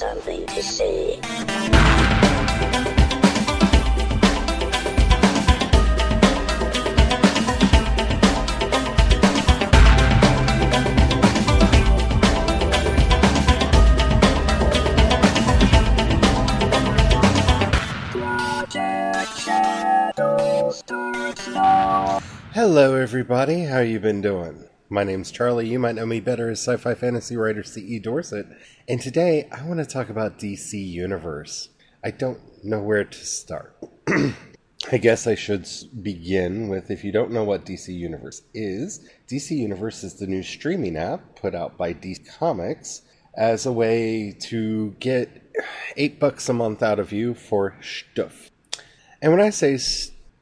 something to say. Hello, everybody. How you been doing? My name's Charlie. You might know me better as sci-fi fantasy writer C.E. Dorset. And today, I want to talk about DC Universe. I don't know where to start. I guess I should begin with if you don't know what DC Universe is, DC Universe is the new streaming app put out by DC Comics as a way to get eight bucks a month out of you for stuff. And when I say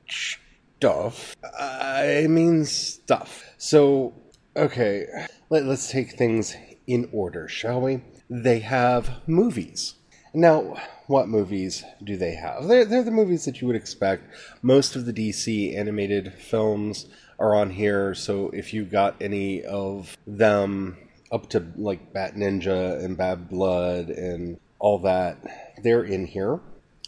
stuff, I mean stuff. So, okay, let, let's take things in order, shall we? They have movies. Now, what movies do they have? They're, they're the movies that you would expect. Most of the DC animated films are on here, so if you got any of them up to like Bat Ninja and Bad Blood and all that, they're in here.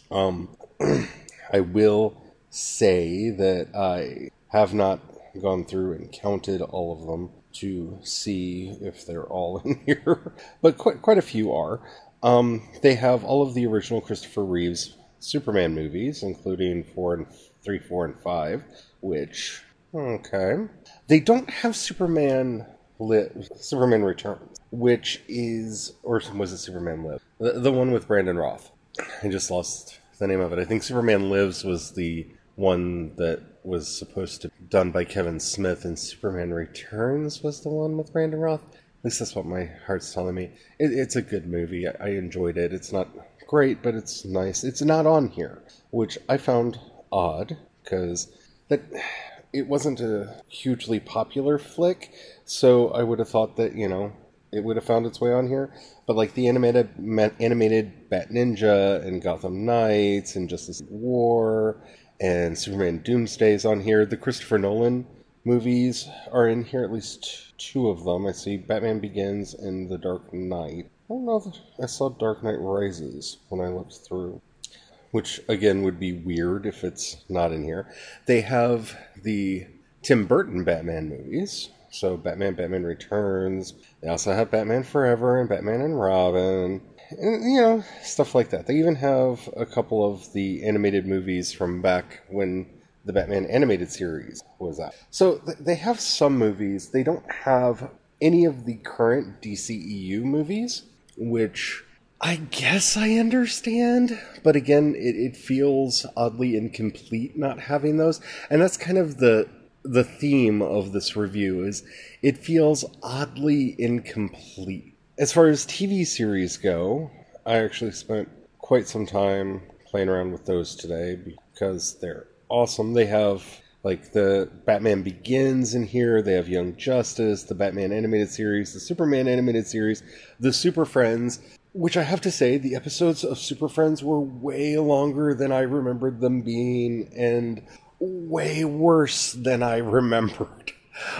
Um, I will say that I have not gone through and counted all of them to see if they're all in here, but quite quite a few are. Um, they have all of the original Christopher Reeves Superman movies, including four and three, four, and five. Which okay, they don't have Superman Live, Superman Returns, which is or was it Superman Live? The, the one with Brandon Routh. I just lost the name of it. I think Superman Lives was the one that was supposed to be done by Kevin Smith, and Superman Returns was the one with Brandon Routh. At least that's what my heart's telling me. It, it's a good movie. I, I enjoyed it. It's not great, but it's nice. It's not on here, which I found odd because that it wasn't a hugely popular flick. So I would have thought that you know it would have found its way on here. But like the animated animated Bat Ninja and Gotham Knights and Justice War and Superman Doomsday's on here. The Christopher Nolan movies are in here, at least two of them. I see Batman Begins and The Dark Knight. I don't know if I saw Dark Knight Rises when I looked through which again would be weird if it's not in here. They have the Tim Burton Batman movies. So Batman, Batman Returns. They also have Batman Forever and Batman and Robin. And, you know, stuff like that. They even have a couple of the animated movies from back when the Batman animated series was out. So th- they have some movies. They don't have any of the current DCEU movies, which I guess I understand, but again, it, it feels oddly incomplete not having those, and that's kind of the the theme of this review is it feels oddly incomplete. As far as TV series go, I actually spent quite some time playing around with those today because they're awesome. They have like the Batman Begins in here, they have Young Justice, the Batman animated series, the Superman animated series, the Super Friends, which I have to say, the episodes of Super Friends were way longer than I remembered them being, and way worse than I remembered.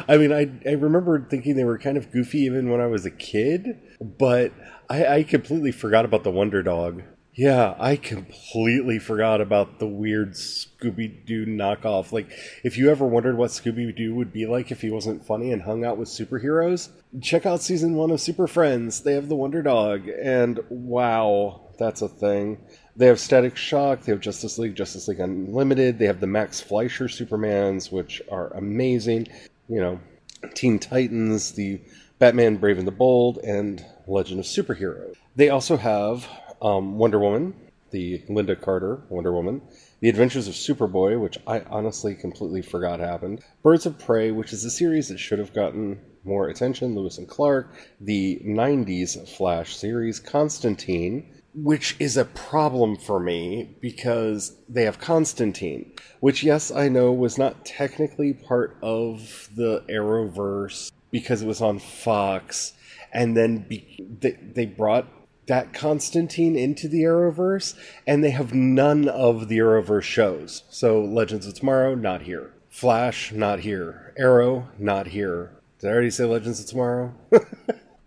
I mean, I I remembered thinking they were kind of goofy even when I was a kid, but I, I completely forgot about the Wonder Dog. Yeah, I completely forgot about the weird Scooby Doo knockoff. Like, if you ever wondered what Scooby Doo would be like if he wasn't funny and hung out with superheroes, check out season one of Super Friends. They have the Wonder Dog, and wow, that's a thing. They have Static Shock, they have Justice League, Justice League Unlimited, they have the Max Fleischer Supermans, which are amazing. You know, Teen Titans, the Batman Brave and the Bold, and Legend of Superheroes. They also have um, Wonder Woman, the Lynda Carter Wonder Woman, The Adventures of Superboy, which I honestly completely forgot happened, Birds of Prey, which is a series that should have gotten more attention, Lois and Clark, the 90s Flash series, Constantine, which is a problem for me because they have Constantine, which, yes, I know was not technically part of the Arrowverse because it was on Fox, and then be- they, they brought that Constantine into the Arrowverse, and they have none of the Arrowverse shows. So, Legends of Tomorrow, not here. Flash, not here. Arrow, not here. Did I already say Legends of Tomorrow?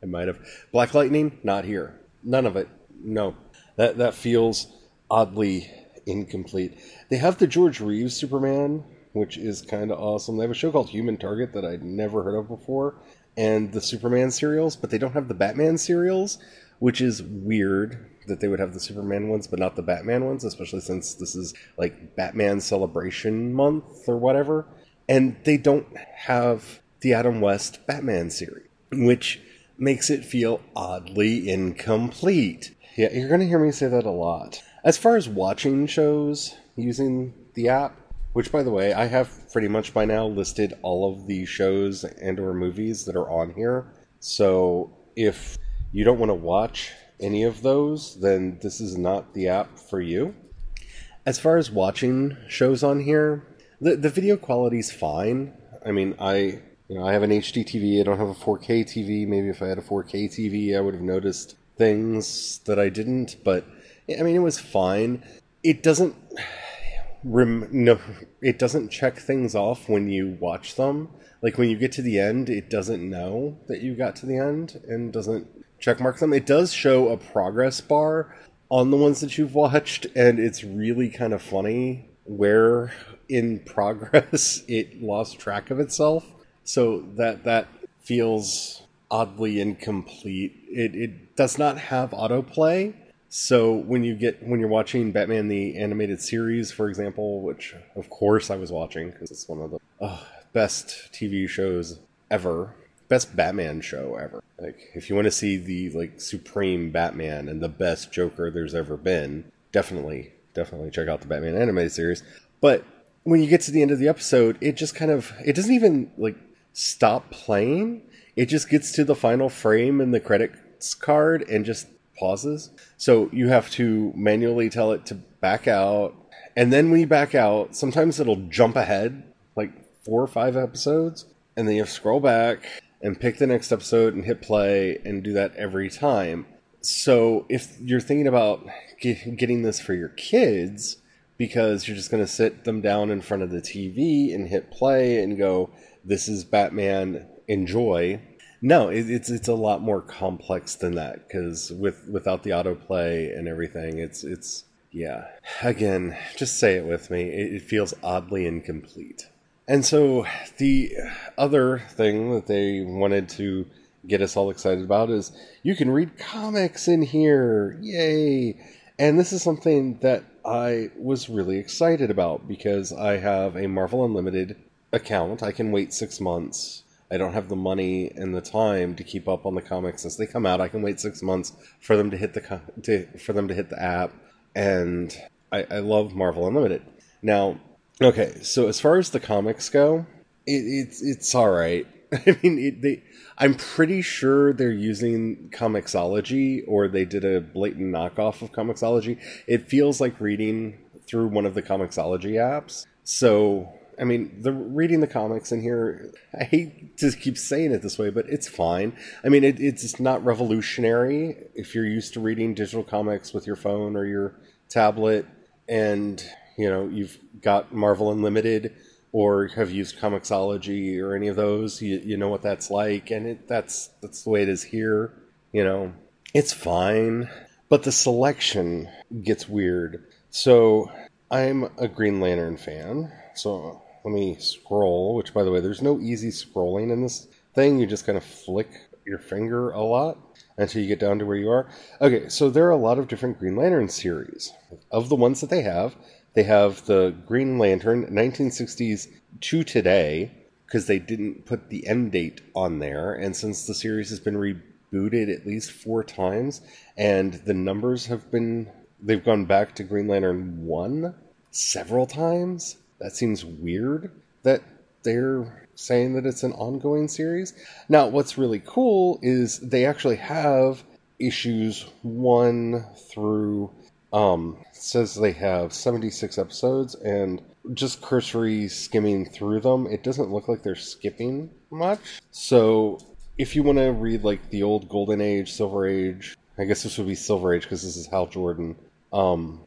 I might have. Black Lightning, not here. None of it. No, that that feels oddly incomplete. They have the George Reeves Superman, which is kind of awesome. They have a show called Human Target that I'd never heard of before, and the Superman serials, but they don't have the Batman serials, which is weird that they would have the Superman ones but not the Batman ones, especially since this is like Batman Celebration Month or whatever. And they don't have the Adam West Batman series, which makes it feel oddly incomplete. Yeah, you're going to hear me say that a lot. As far as watching shows using the app, which by the way, I have pretty much by now listed all of the shows and or movies that are on here. So if you don't want to watch any of those, then this is not the app for you. As far as watching shows on here, the the video quality's fine. I mean, I you know, I have an HD TV. I don't have a 4K TV. Maybe if I had a 4K TV, I would have noticed things that I didn't. But I mean, it was fine. It doesn't. Rem- no, it doesn't check things off when you watch them. Like when you get to the end, it doesn't know that you got to the end and doesn't check mark them. It does show a progress bar on the ones that you've watched, and it's really kind of funny where in progress it lost track of itself. So that that feels oddly incomplete. It it does not have autoplay. So when you get when you're watching Batman the animated series, for example, which of course I was watching because it's one of the oh, best TV shows ever, best Batman show ever. Like if you want to see the like supreme Batman and the best Joker there's ever been, definitely definitely check out the Batman animated series. But when you get to the end of the episode, it just kind of it doesn't even like stop playing. It just gets to the final frame in the credits card and just pauses. So you have to manually tell it to back out. And then when you back out, sometimes it'll jump ahead like four or five episodes. And then you have to scroll back and pick the next episode and hit play and do that every time. So if you're thinking about getting this for your kids, because you're just going to sit them down in front of the TV and hit play and go, "This is Batman, enjoy." No, it, it's it's a lot more complex than that because with without the autoplay and everything, it's it's yeah. Again, just say it with me. It, it feels oddly incomplete. And so the other thing that they wanted to get us all excited about is you can read comics in here. Yay! And this is something that I was really excited about because I have a Marvel Unlimited account. I can wait six months. I don't have the money and the time to keep up on the comics as they come out. I can wait six months for them to hit the to, for them to hit the app, and I, I love Marvel Unlimited. Now, Okay, so as far as the comics go, it, it's it's all right. I mean, it, they. I'm pretty sure they're using Comixology, or they did a blatant knockoff of Comixology. It feels like reading through one of the Comixology apps. So, I mean, the reading the comics in here. I hate to keep saying it this way, but it's fine. I mean, it, it's not revolutionary if you're used to reading digital comics with your phone or your tablet, and you know you've got Marvel Unlimited or have used Comixology or any of those, you, you know what that's like, and it, that's that's the way it is here. You know, it's fine, but the selection gets weird. So I'm a Green Lantern fan, so let me scroll. Which, by the way, there's no easy scrolling in this thing. You just kind of flick your finger a lot until you get down to where you are. Okay, so there are a lot of different Green Lantern series. Of the ones that they have, they have the Green Lantern 1960s to today because they didn't put the end date on there. And since the series has been rebooted at least four times, and the numbers have been they've gone back to Green Lantern 1 several times. That seems weird that they're saying that it's an ongoing series. Now, what's really cool is they actually have issues 1 through um, says they have 76 episodes, and just cursory skimming through them, it doesn't look like they're skipping much. So, if you want to read like the old Golden Age, Silver Age, I guess this would be Silver Age because this is Hal Jordan, um,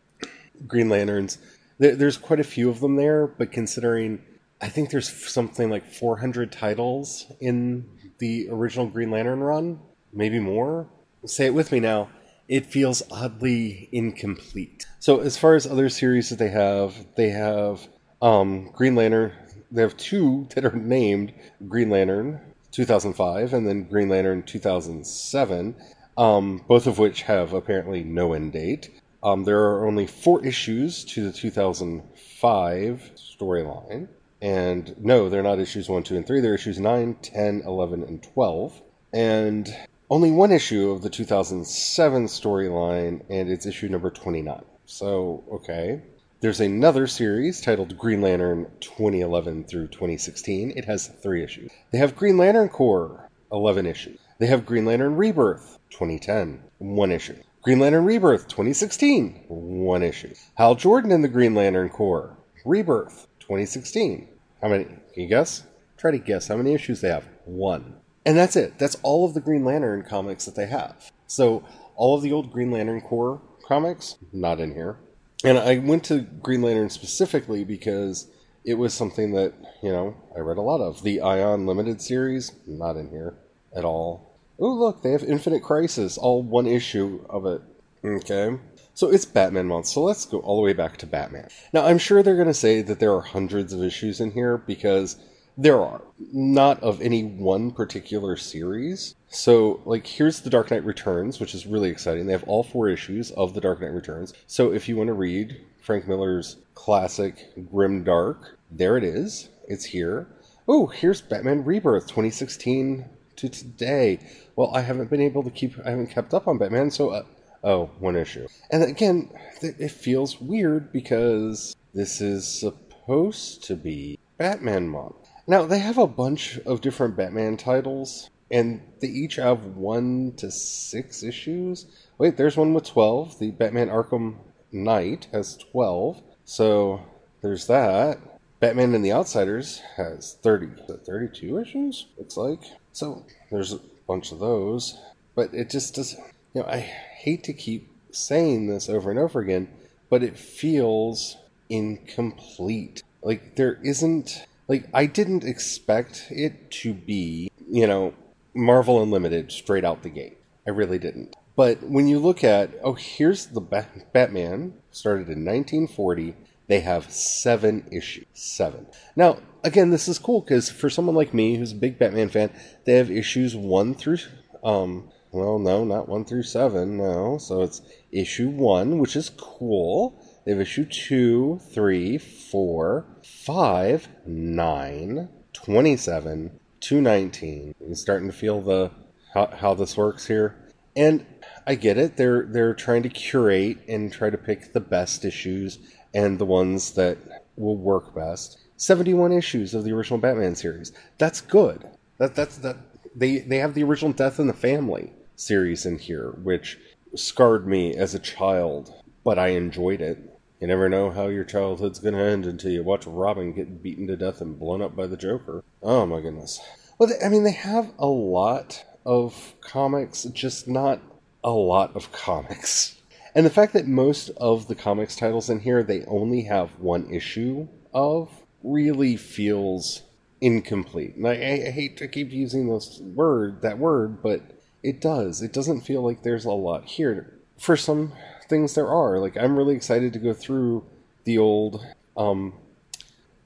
Green Lanterns, there, there's quite a few of them there, but considering I think there's something like 400 titles in the original Green Lantern run, maybe more. Say it with me now it feels oddly incomplete. So as far as other series that they have, they have um, Green Lantern. They have two that are named Green Lantern 2005 and then Green Lantern 2007, um, both of which have apparently no end date. Um, there are only four issues to the 2005 storyline. And no, they're not issues 1, 2, and 3. They're issues 9, 10, 11, and 12. And only one issue of the 2007 storyline, and it's issue number 29. So, okay. There's another series titled Green Lantern 2011 through 2016. It has three issues. They have Green Lantern Corps, 11 issues. They have Green Lantern Rebirth 2010, one issue. Green Lantern Rebirth 2016, one issue. Hal Jordan and the Green Lantern Corps, Rebirth 2016. How many? Can you guess? Try to guess how many issues they have. One. And that's it. That's all of the Green Lantern comics that they have. So all of the old Green Lantern Corps comics, not in here. And I went to Green Lantern specifically because it was something that, you know, I read a lot of. The Ion Limited series, not in here at all. Oh, look, they have Infinite Crisis, all one issue of it. Okay. So it's Batman month, so let's go all the way back to Batman. Now, I'm sure they're going to say that there are hundreds of issues in here because there are. Not of any one particular series. So, like, here's The Dark Knight Returns, which is really exciting. They have all four issues of The Dark Knight Returns. So, if you want to read Frank Miller's classic Grim Dark, there it is. It's here. Oh, here's Batman Rebirth 2016 to today. Well, I haven't been able to keep, I haven't kept up on Batman, so uh, Oh, one issue. And again, it feels weird because this is supposed to be Batman month. Now, they have a bunch of different Batman titles, and they each have one to six issues. Wait, there's one with 12. The Batman Arkham Knight has 12. So there's that. Batman and the Outsiders has 30. 32 issues? Looks like. So there's a bunch of those. But it just does. You know, I hate to keep saying this over and over again, but it feels incomplete. Like there isn't like I didn't expect it to be, you know, Marvel Unlimited straight out the gate. I really didn't. But when you look at, oh, here's the Batman, started in 1940. They have seven issues. Seven. Now, again, this is cool because for someone like me who's a big Batman fan, they have issues one through um, well, no, not 1 through 7, no. So it's issue 1, which is cool. They have issue 2, 3, 4, 5, 9, 27, 219. You're starting to feel the how, how this works here. And I get it. They're they're trying to curate and try to pick the best issues and the ones that will work best. 71 issues of the original Batman series. That's good. That that's that they they have the original Death in the Family series in here, which scarred me as a child, but I enjoyed it. You never know how your childhood's going to end until you watch Robin get beaten to death and blown up by the Joker. Oh my goodness. Well, I mean, they have a lot of comics, just not a lot of comics. And the fact that most of the comics titles in here they only have one issue of really feels incomplete. And I, I hate to keep using this word, that word, but it does. It doesn't feel like there's a lot here. For some things, there are. Like I'm really excited to go through the old um,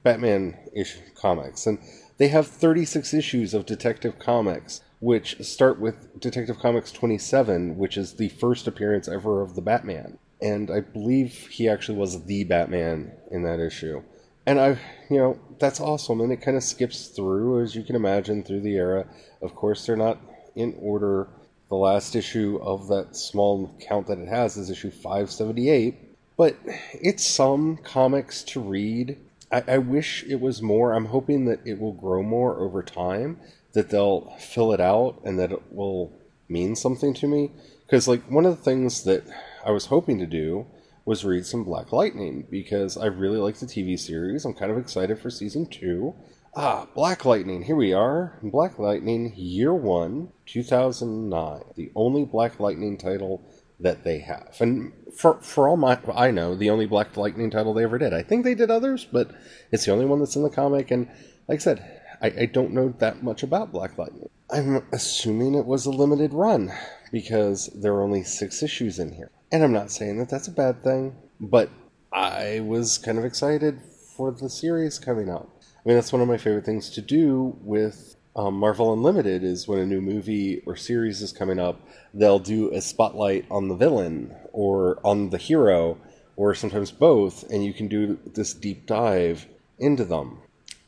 Batman issue comics, and they have 36 issues of Detective Comics, which start with Detective Comics 27, which is the first appearance ever of the Batman. And I believe he actually was the Batman in that issue. And I, you know, that's awesome. And it kind of skips through, as you can imagine, through the era. Of course, they're not in order. The last issue of that small count that it has is issue 578. But it's some comics to read. I, I wish it was more. I'm hoping that it will grow more over time, that they'll fill it out, and that it will mean something to me. Because, like, one of the things that I was hoping to do was read some Black Lightning because I really like the TV series. I'm kind of excited for season two. Ah, Black Lightning, here we are. Black Lightning, Year 1, 2009. The only Black Lightning title that they have. And for, for all my, I know, the only Black Lightning title they ever did. I think they did others, but it's the only one that's in the comic. And like I said, I, I don't know that much about Black Lightning. I'm assuming it was a limited run because there are only six issues in here. And I'm not saying that that's a bad thing, but I was kind of excited for the series coming out. I mean, that's one of my favorite things to do with um, Marvel Unlimited is when a new movie or series is coming up, they'll do a spotlight on the villain or on the hero or sometimes both, and you can do this deep dive into them.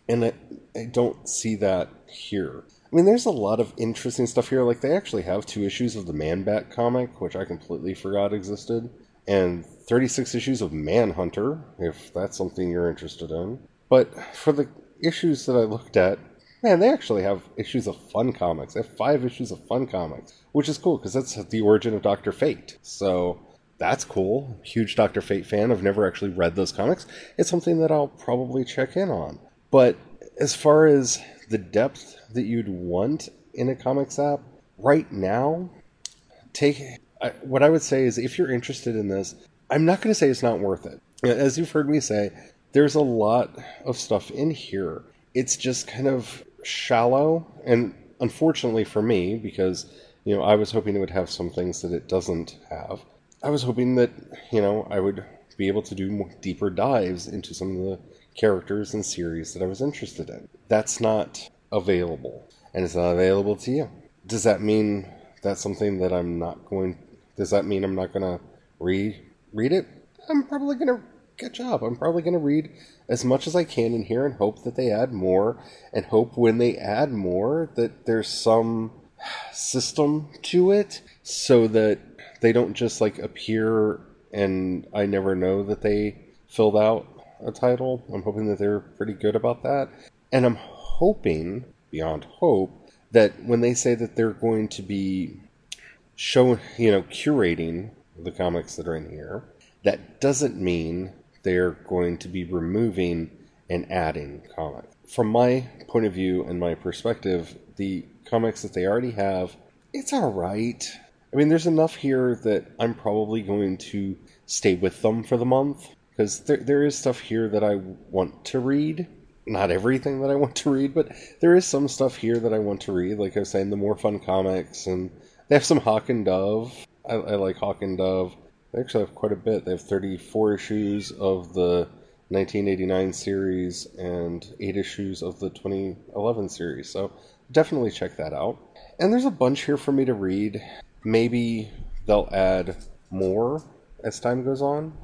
And I, I don't see that here. I mean, there's a lot of interesting stuff here. Like, they actually have two issues of the Man Bat comic, which I completely forgot existed, and 36 issues of Manhunter, if that's something you're interested in. But for the issues that I looked at, man, they actually have issues of fun comics. They have five issues of fun comics, which is cool because that's the origin of Doctor Fate. So that's cool. Huge Doctor Fate fan. I've never actually read those comics. It's something that I'll probably check in on. But as far as the depth that you'd want in a comics app right now, take what I would say is if you're interested in this, I'm not going to say it's not worth it. As you've heard me say, there's a lot of stuff in here. It's just kind of shallow, and unfortunately for me, because you know I was hoping it would have some things that it doesn't have. I was hoping that you know I would be able to do more deeper dives into some of the characters and series that I was interested in. That's not available, and it's not available to you. Does that mean that's something that I'm not going? Does that mean I'm not going to read read it? I'm probably going to catch up. I'm probably going to read as much as I can in here and hope that they add more, and hope when they add more that there's some system to it so that they don't just like appear and I never know that they filled out a title. I'm hoping that they're pretty good about that. And I'm hoping, beyond hope, that when they say that they're going to be showing, you know, curating the comics that are in here, that doesn't mean they're going to be removing and adding comics. From my point of view and my perspective, the comics that they already have, it's all right. I mean, there's enough here that I'm probably going to stay with them for the month because there, there is stuff here that I want to read. Not everything that I want to read, but there is some stuff here that I want to read. Like I was saying, the more fun comics, and they have some Hawk and Dove. I, I like Hawk and Dove. They actually have quite a bit. They have 34 issues of the 1989 series and 8 issues of the 2011 series. So definitely check that out. And there's a bunch here for me to read. Maybe they'll add more as time goes on.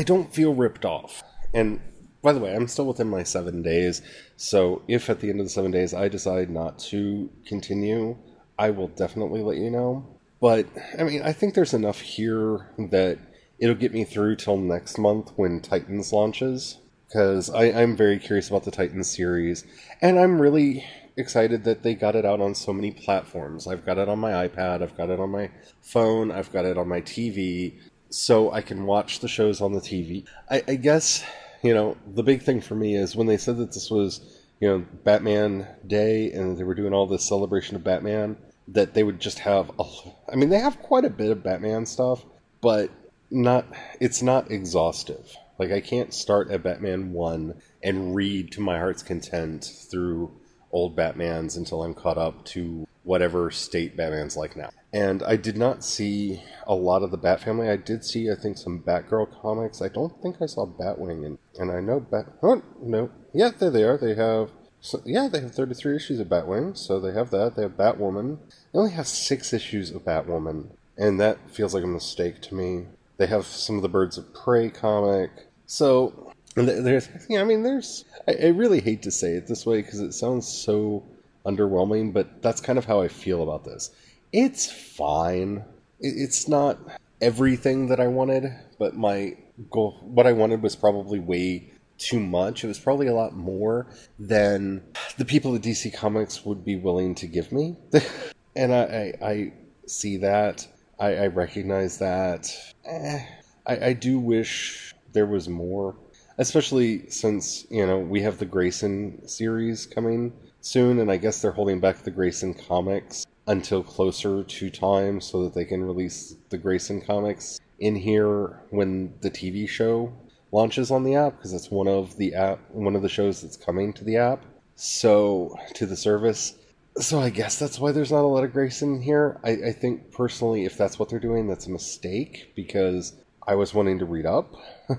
I don't feel ripped off. And by the way, I'm still within my seven days. So if at the end of the seven days I decide not to continue, I will definitely let you know. But I mean, I think there's enough here that it'll get me through till next month when Titans launches. Because I'm very curious about the Titans series. And I'm really excited that they got it out on so many platforms. I've got it on my iPad, I've got it on my phone, I've got it on my TV so I can watch the shows on the TV. I, I, guess you know the big thing for me is when they said that this was you know Batman Day and they were doing all this celebration of Batman that they would just have a, I mean they have quite a bit of Batman stuff, but not it's not exhaustive. Like I can't start at Batman 1 and read to my heart's content through old Batmans until I'm caught up to whatever state Batman's like now. And I did not see a lot of the Bat family. I did see, I think, some Batgirl comics. I don't think I saw Batwing, and, and I know Bat. Oh, no. Yeah, there they are. They have. So, yeah, they have 33 issues of Batwing, so they have that. They have Batwoman. They only have six issues of Batwoman, and that feels like a mistake to me. They have some of the Birds of Prey comic. So, there's, I mean, there's. I, I really hate to say it this way because it sounds so underwhelming, but that's kind of how I feel about this. It's fine. It's not everything that I wanted, but my goal, what I wanted was probably way too much. It was probably a lot more than the people at DC Comics would be willing to give me. and I, I, I, see that. I, I recognize that. Eh, I, I do wish there was more, especially since, you know, we have the Grayson series coming soon, and I guess they're holding back the Grayson comics until closer to time so that they can release the Grayson comics in here when the TV show launches on the app because it's one of the app one of the shows that's coming to the app. So to the service. So I guess that's why there's not a lot of Grayson here. I, I think personally, if that's what they're doing, that's a mistake because I was wanting to read up.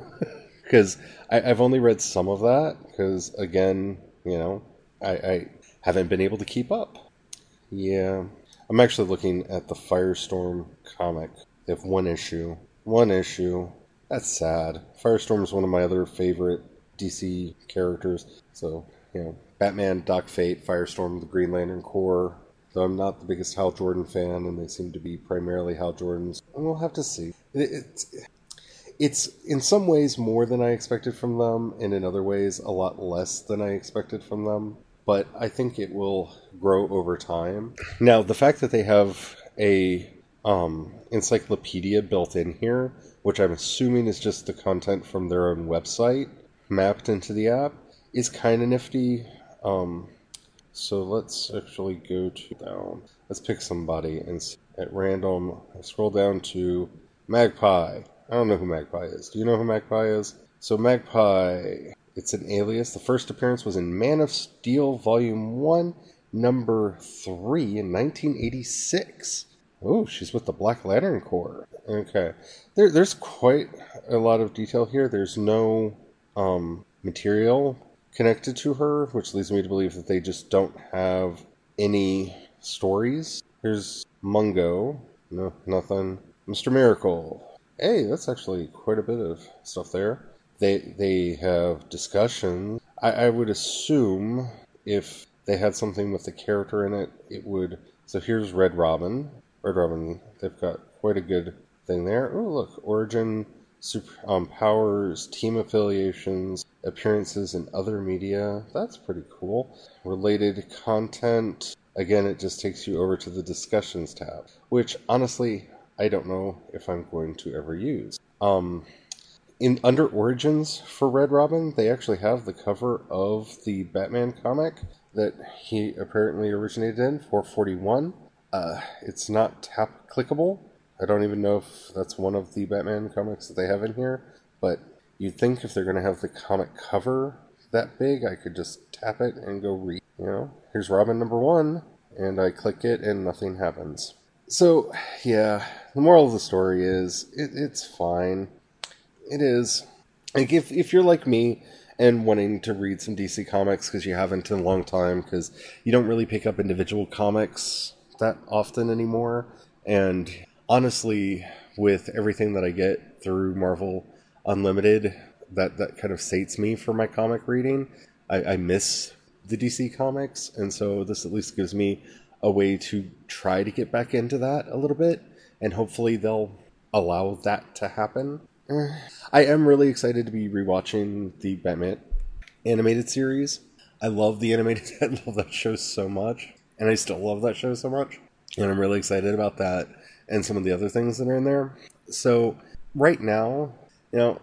Because I've only read some of that because again, you know, I, I haven't been able to keep up. Yeah, I'm actually looking at the Firestorm comic. They have one issue. One issue. That's sad. Firestorm is one of my other favorite DC characters. So, you know, Batman, Doc Fate, Firestorm, the Green Lantern Corps. Though I'm not the biggest Hal Jordan fan, and they seem to be primarily Hal Jordan's. And we'll have to see. It's, it's in some ways more than I expected from them, and in other ways a lot less than I expected from them. But I think it will grow over time. Now, the fact that they have a um, encyclopedia built in here, which I'm assuming is just the content from their own website mapped into the app, is kind of nifty. Um, so let's actually go to down. Let's pick somebody and at random I scroll down to Magpie. I don't know who Magpie is. Do you know who Magpie is? So Magpie, it's an alias. The first appearance was in Man of Steel Volume One, Number Three, in 1986. Oh, she's with the Black Lantern Corps. Okay, there, there's quite a lot of detail here. There's no um, material connected to her, which leads me to believe that they just don't have any stories. Here's Mungo. No, nothing. Mr. Miracle. Hey, that's actually quite a bit of stuff there. They they have discussions. I, I would assume if they had something with the character in it, it would. So here's Red Robin. Red Robin. They've got quite a good thing there. Oh, look, origin, super, um, powers, team affiliations, appearances in other media. That's pretty cool. Related content. Again, it just takes you over to the discussions tab, which honestly, I don't know if I'm going to ever use. Um, in under Origins for Red Robin, they actually have the cover of the Batman comic that he apparently originated in, 441. Uh, it's not tap clickable. I don't even know if that's one of the Batman comics that they have in here, but You'd think if they're going to have the comic cover that big, I could just tap it and go read. You know, here's Robin number one, and I click it and nothing happens. So, yeah, the moral of the story is it, it's fine. It is. Like, if, if you're like me and wanting to read some DC comics because you haven't in a long time, because you don't really pick up individual comics that often anymore, and honestly, with everything that I get through Marvel Unlimited that that kind of sates me for my comic reading. I, I miss the DC comics, and so this at least gives me a way to try to get back into that a little bit, and hopefully they'll allow that to happen. I am really excited to be rewatching the Batman animated series. I love the animated. I love that show so much, and I still love that show so much, and I'm really excited about that and some of the other things that are in there. So right now, you know,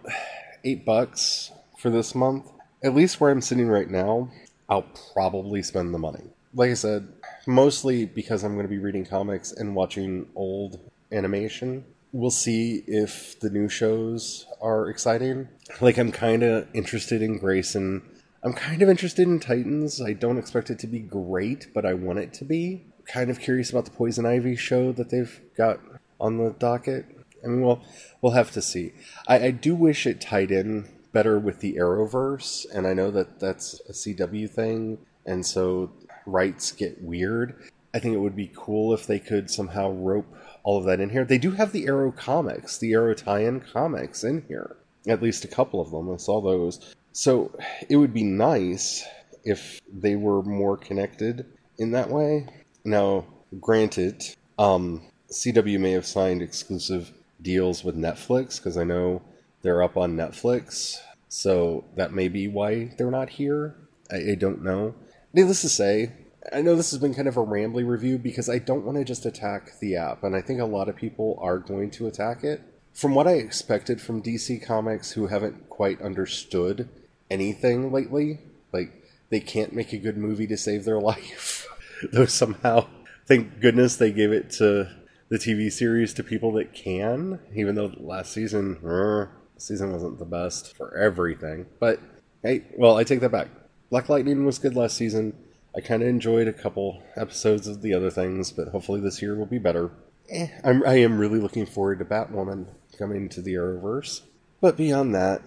eight bucks for this month, at least where I'm sitting right now, I'll probably spend the money. Like I said, mostly because I'm going to be reading comics and watching old animation. We'll see if the new shows are exciting. Like, I'm kind of interested in Grayson. I'm kind of interested in Titans. I don't expect it to be great, but I want it to be. Kind of curious about the Poison Ivy show that they've got on the docket. I mean, we'll we'll have to see. I, I do wish it tied in better with the Arrowverse, and I know that that's a CW thing, and so rights get weird. I think it would be cool if they could somehow rope all of that in here. They do have the Arrow comics, the Arrow tie-in comics in here. At least a couple of them. I saw those. So it would be nice if they were more connected in that way. Now, granted, um, CW may have signed exclusive deals with Netflix because I know they're up on Netflix. So that may be why they're not here. I, I, don't know. Needless to say, I know this has been kind of a rambly review because I don't want to just attack the app, and I think a lot of people are going to attack it. From what I expected from DC Comics, who haven't quite understood anything lately, like they can't make a good movie to save their life, though somehow, thank goodness they gave it to the TV series to people that can, even though last season, uh, season wasn't the best for everything. But hey, well, I take that back. Black Lightning was good last season. I kind of enjoyed a couple episodes of the other things, but hopefully this year will be better. Eh, I'm, I am really looking forward to Batwoman coming to the Arrowverse. But beyond that,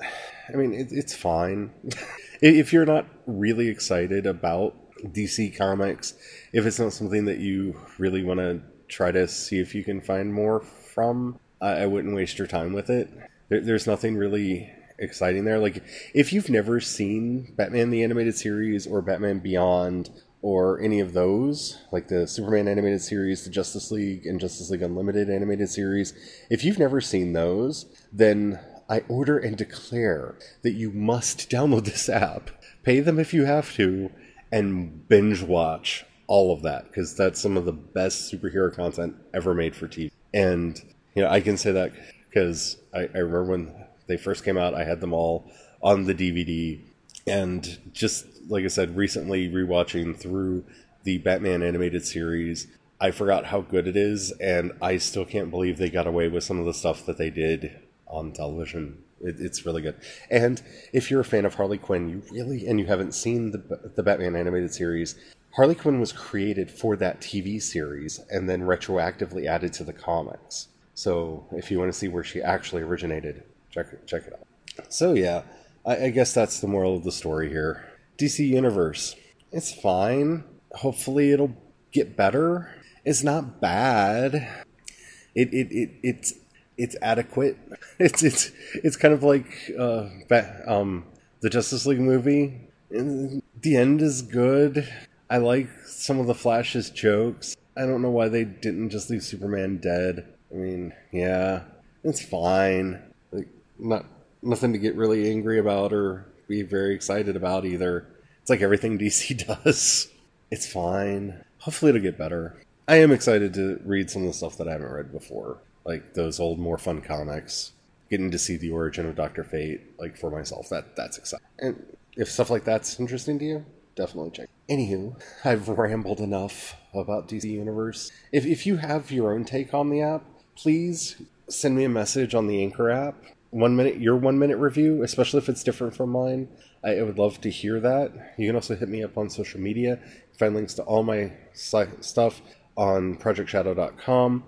I mean, it, it's fine. if you're not really excited about DC Comics, if it's not something that you really want to try to see if you can find more from, I, I wouldn't waste your time with it. There, there's nothing really exciting there. Like, if you've never seen Batman the Animated Series or Batman Beyond or any of those, like the Superman animated series, the Justice League, and Justice League Unlimited animated series, if you've never seen those, then I order and declare that you must download this app, pay them if you have to, and binge watch all of that because that's some of the best superhero content ever made for TV. And you know, I can say that because I, I remember when they first came out, I had them all on the DVD, and just like I said, recently rewatching through the Batman animated series, I forgot how good it is, and I still can't believe they got away with some of the stuff that they did on television. It, it's really good. And if you're a fan of Harley Quinn, you really and you haven't seen the the Batman animated series, Harley Quinn was created for that TV series and then retroactively added to the comics. So if you want to see where she actually originated, check it, check it out. So yeah, I, I guess that's the moral of the story here. DC Universe, it's fine. Hopefully it'll get better. It's not bad. It it, it it's it's adequate. It's it's it's kind of like uh, um, the Justice League movie. The end is good. I like some of the Flash's jokes. I don't know why they didn't just leave Superman dead. I mean, yeah, it's fine. Not nothing to get really angry about or be very excited about either. It's like everything DC does. It's fine. Hopefully, it'll get better. I am excited to read some of the stuff that I haven't read before like those old more fun comics getting to see the origin of dr fate like for myself that that's exciting and if stuff like that's interesting to you definitely check anywho i've rambled enough about dc universe if, if you have your own take on the app please send me a message on the anchor app one minute your one minute review especially if it's different from mine I, I would love to hear that you can also hit me up on social media find links to all my stuff on projectshadow.com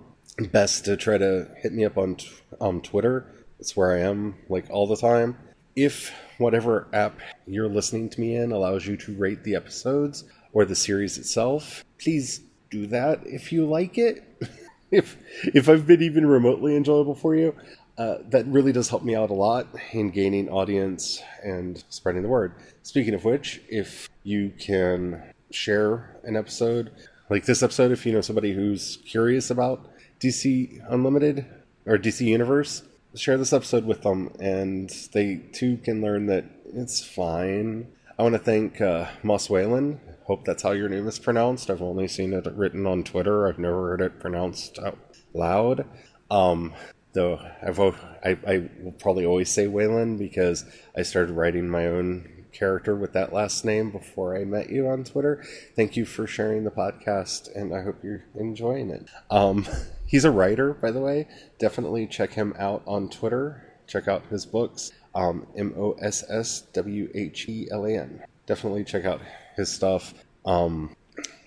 best to try to hit me up on um, Twitter. It's where I am like all the time. If whatever app you're listening to me in allows you to rate the episodes or the series itself, please do that if you like it. if if I've been even remotely enjoyable for you, uh, that really does help me out a lot in gaining audience and spreading the word. Speaking of which, if you can share an episode like this episode, if you know somebody who's curious about DC Unlimited or DC Universe, share this episode with them, and they too can learn that it's fine. I want to thank uh, Moss Whelan. Hope that's how your name is pronounced. I've only seen it written on Twitter. I've never heard it pronounced out loud. Um, though I've I, I will probably always say Whalen because I started writing my own character with that last name before I met you on Twitter. Thank you for sharing the podcast, and I hope you're enjoying it. Um, he's a writer, by the way. Definitely check him out on Twitter. Check out his books. Um, M O S S W H E L A N. Definitely check out his stuff. Um,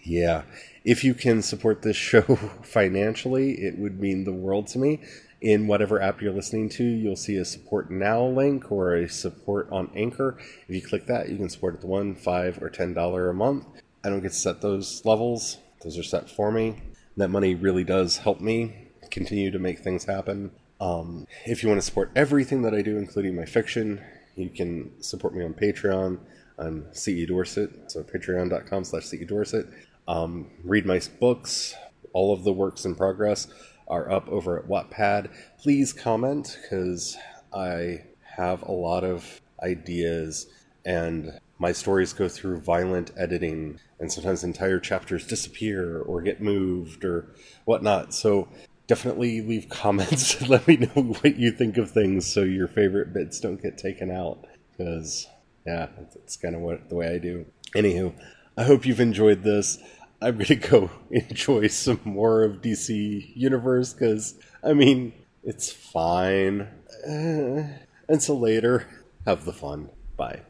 yeah, if you can support this show financially, it would mean the world to me in whatever app you're listening to, you'll see a support now link or a support on Anchor. If you click that, you can support at the one, five, or ten dollar a month. I don't get to set those levels; those are set for me. That money really does help me continue to make things happen. Um, if you want to support everything that I do, including my fiction, you can support me on Patreon. I'm CE Dorset, so patreon.com slash CE Dorset. Um, read my books, all of the works in progress are up over at Wattpad. Please comment because I have a lot of ideas and my stories go through violent editing and sometimes entire chapters disappear or get moved or whatnot. So definitely leave comments. Let me know what you think of things so your favorite bits don't get taken out because yeah, it's kind of what the way I do. Anywho, I hope you've enjoyed this. I'm gonna go enjoy some more of DC Universe because I mean it's fine. Uh, until later, have the fun. Bye.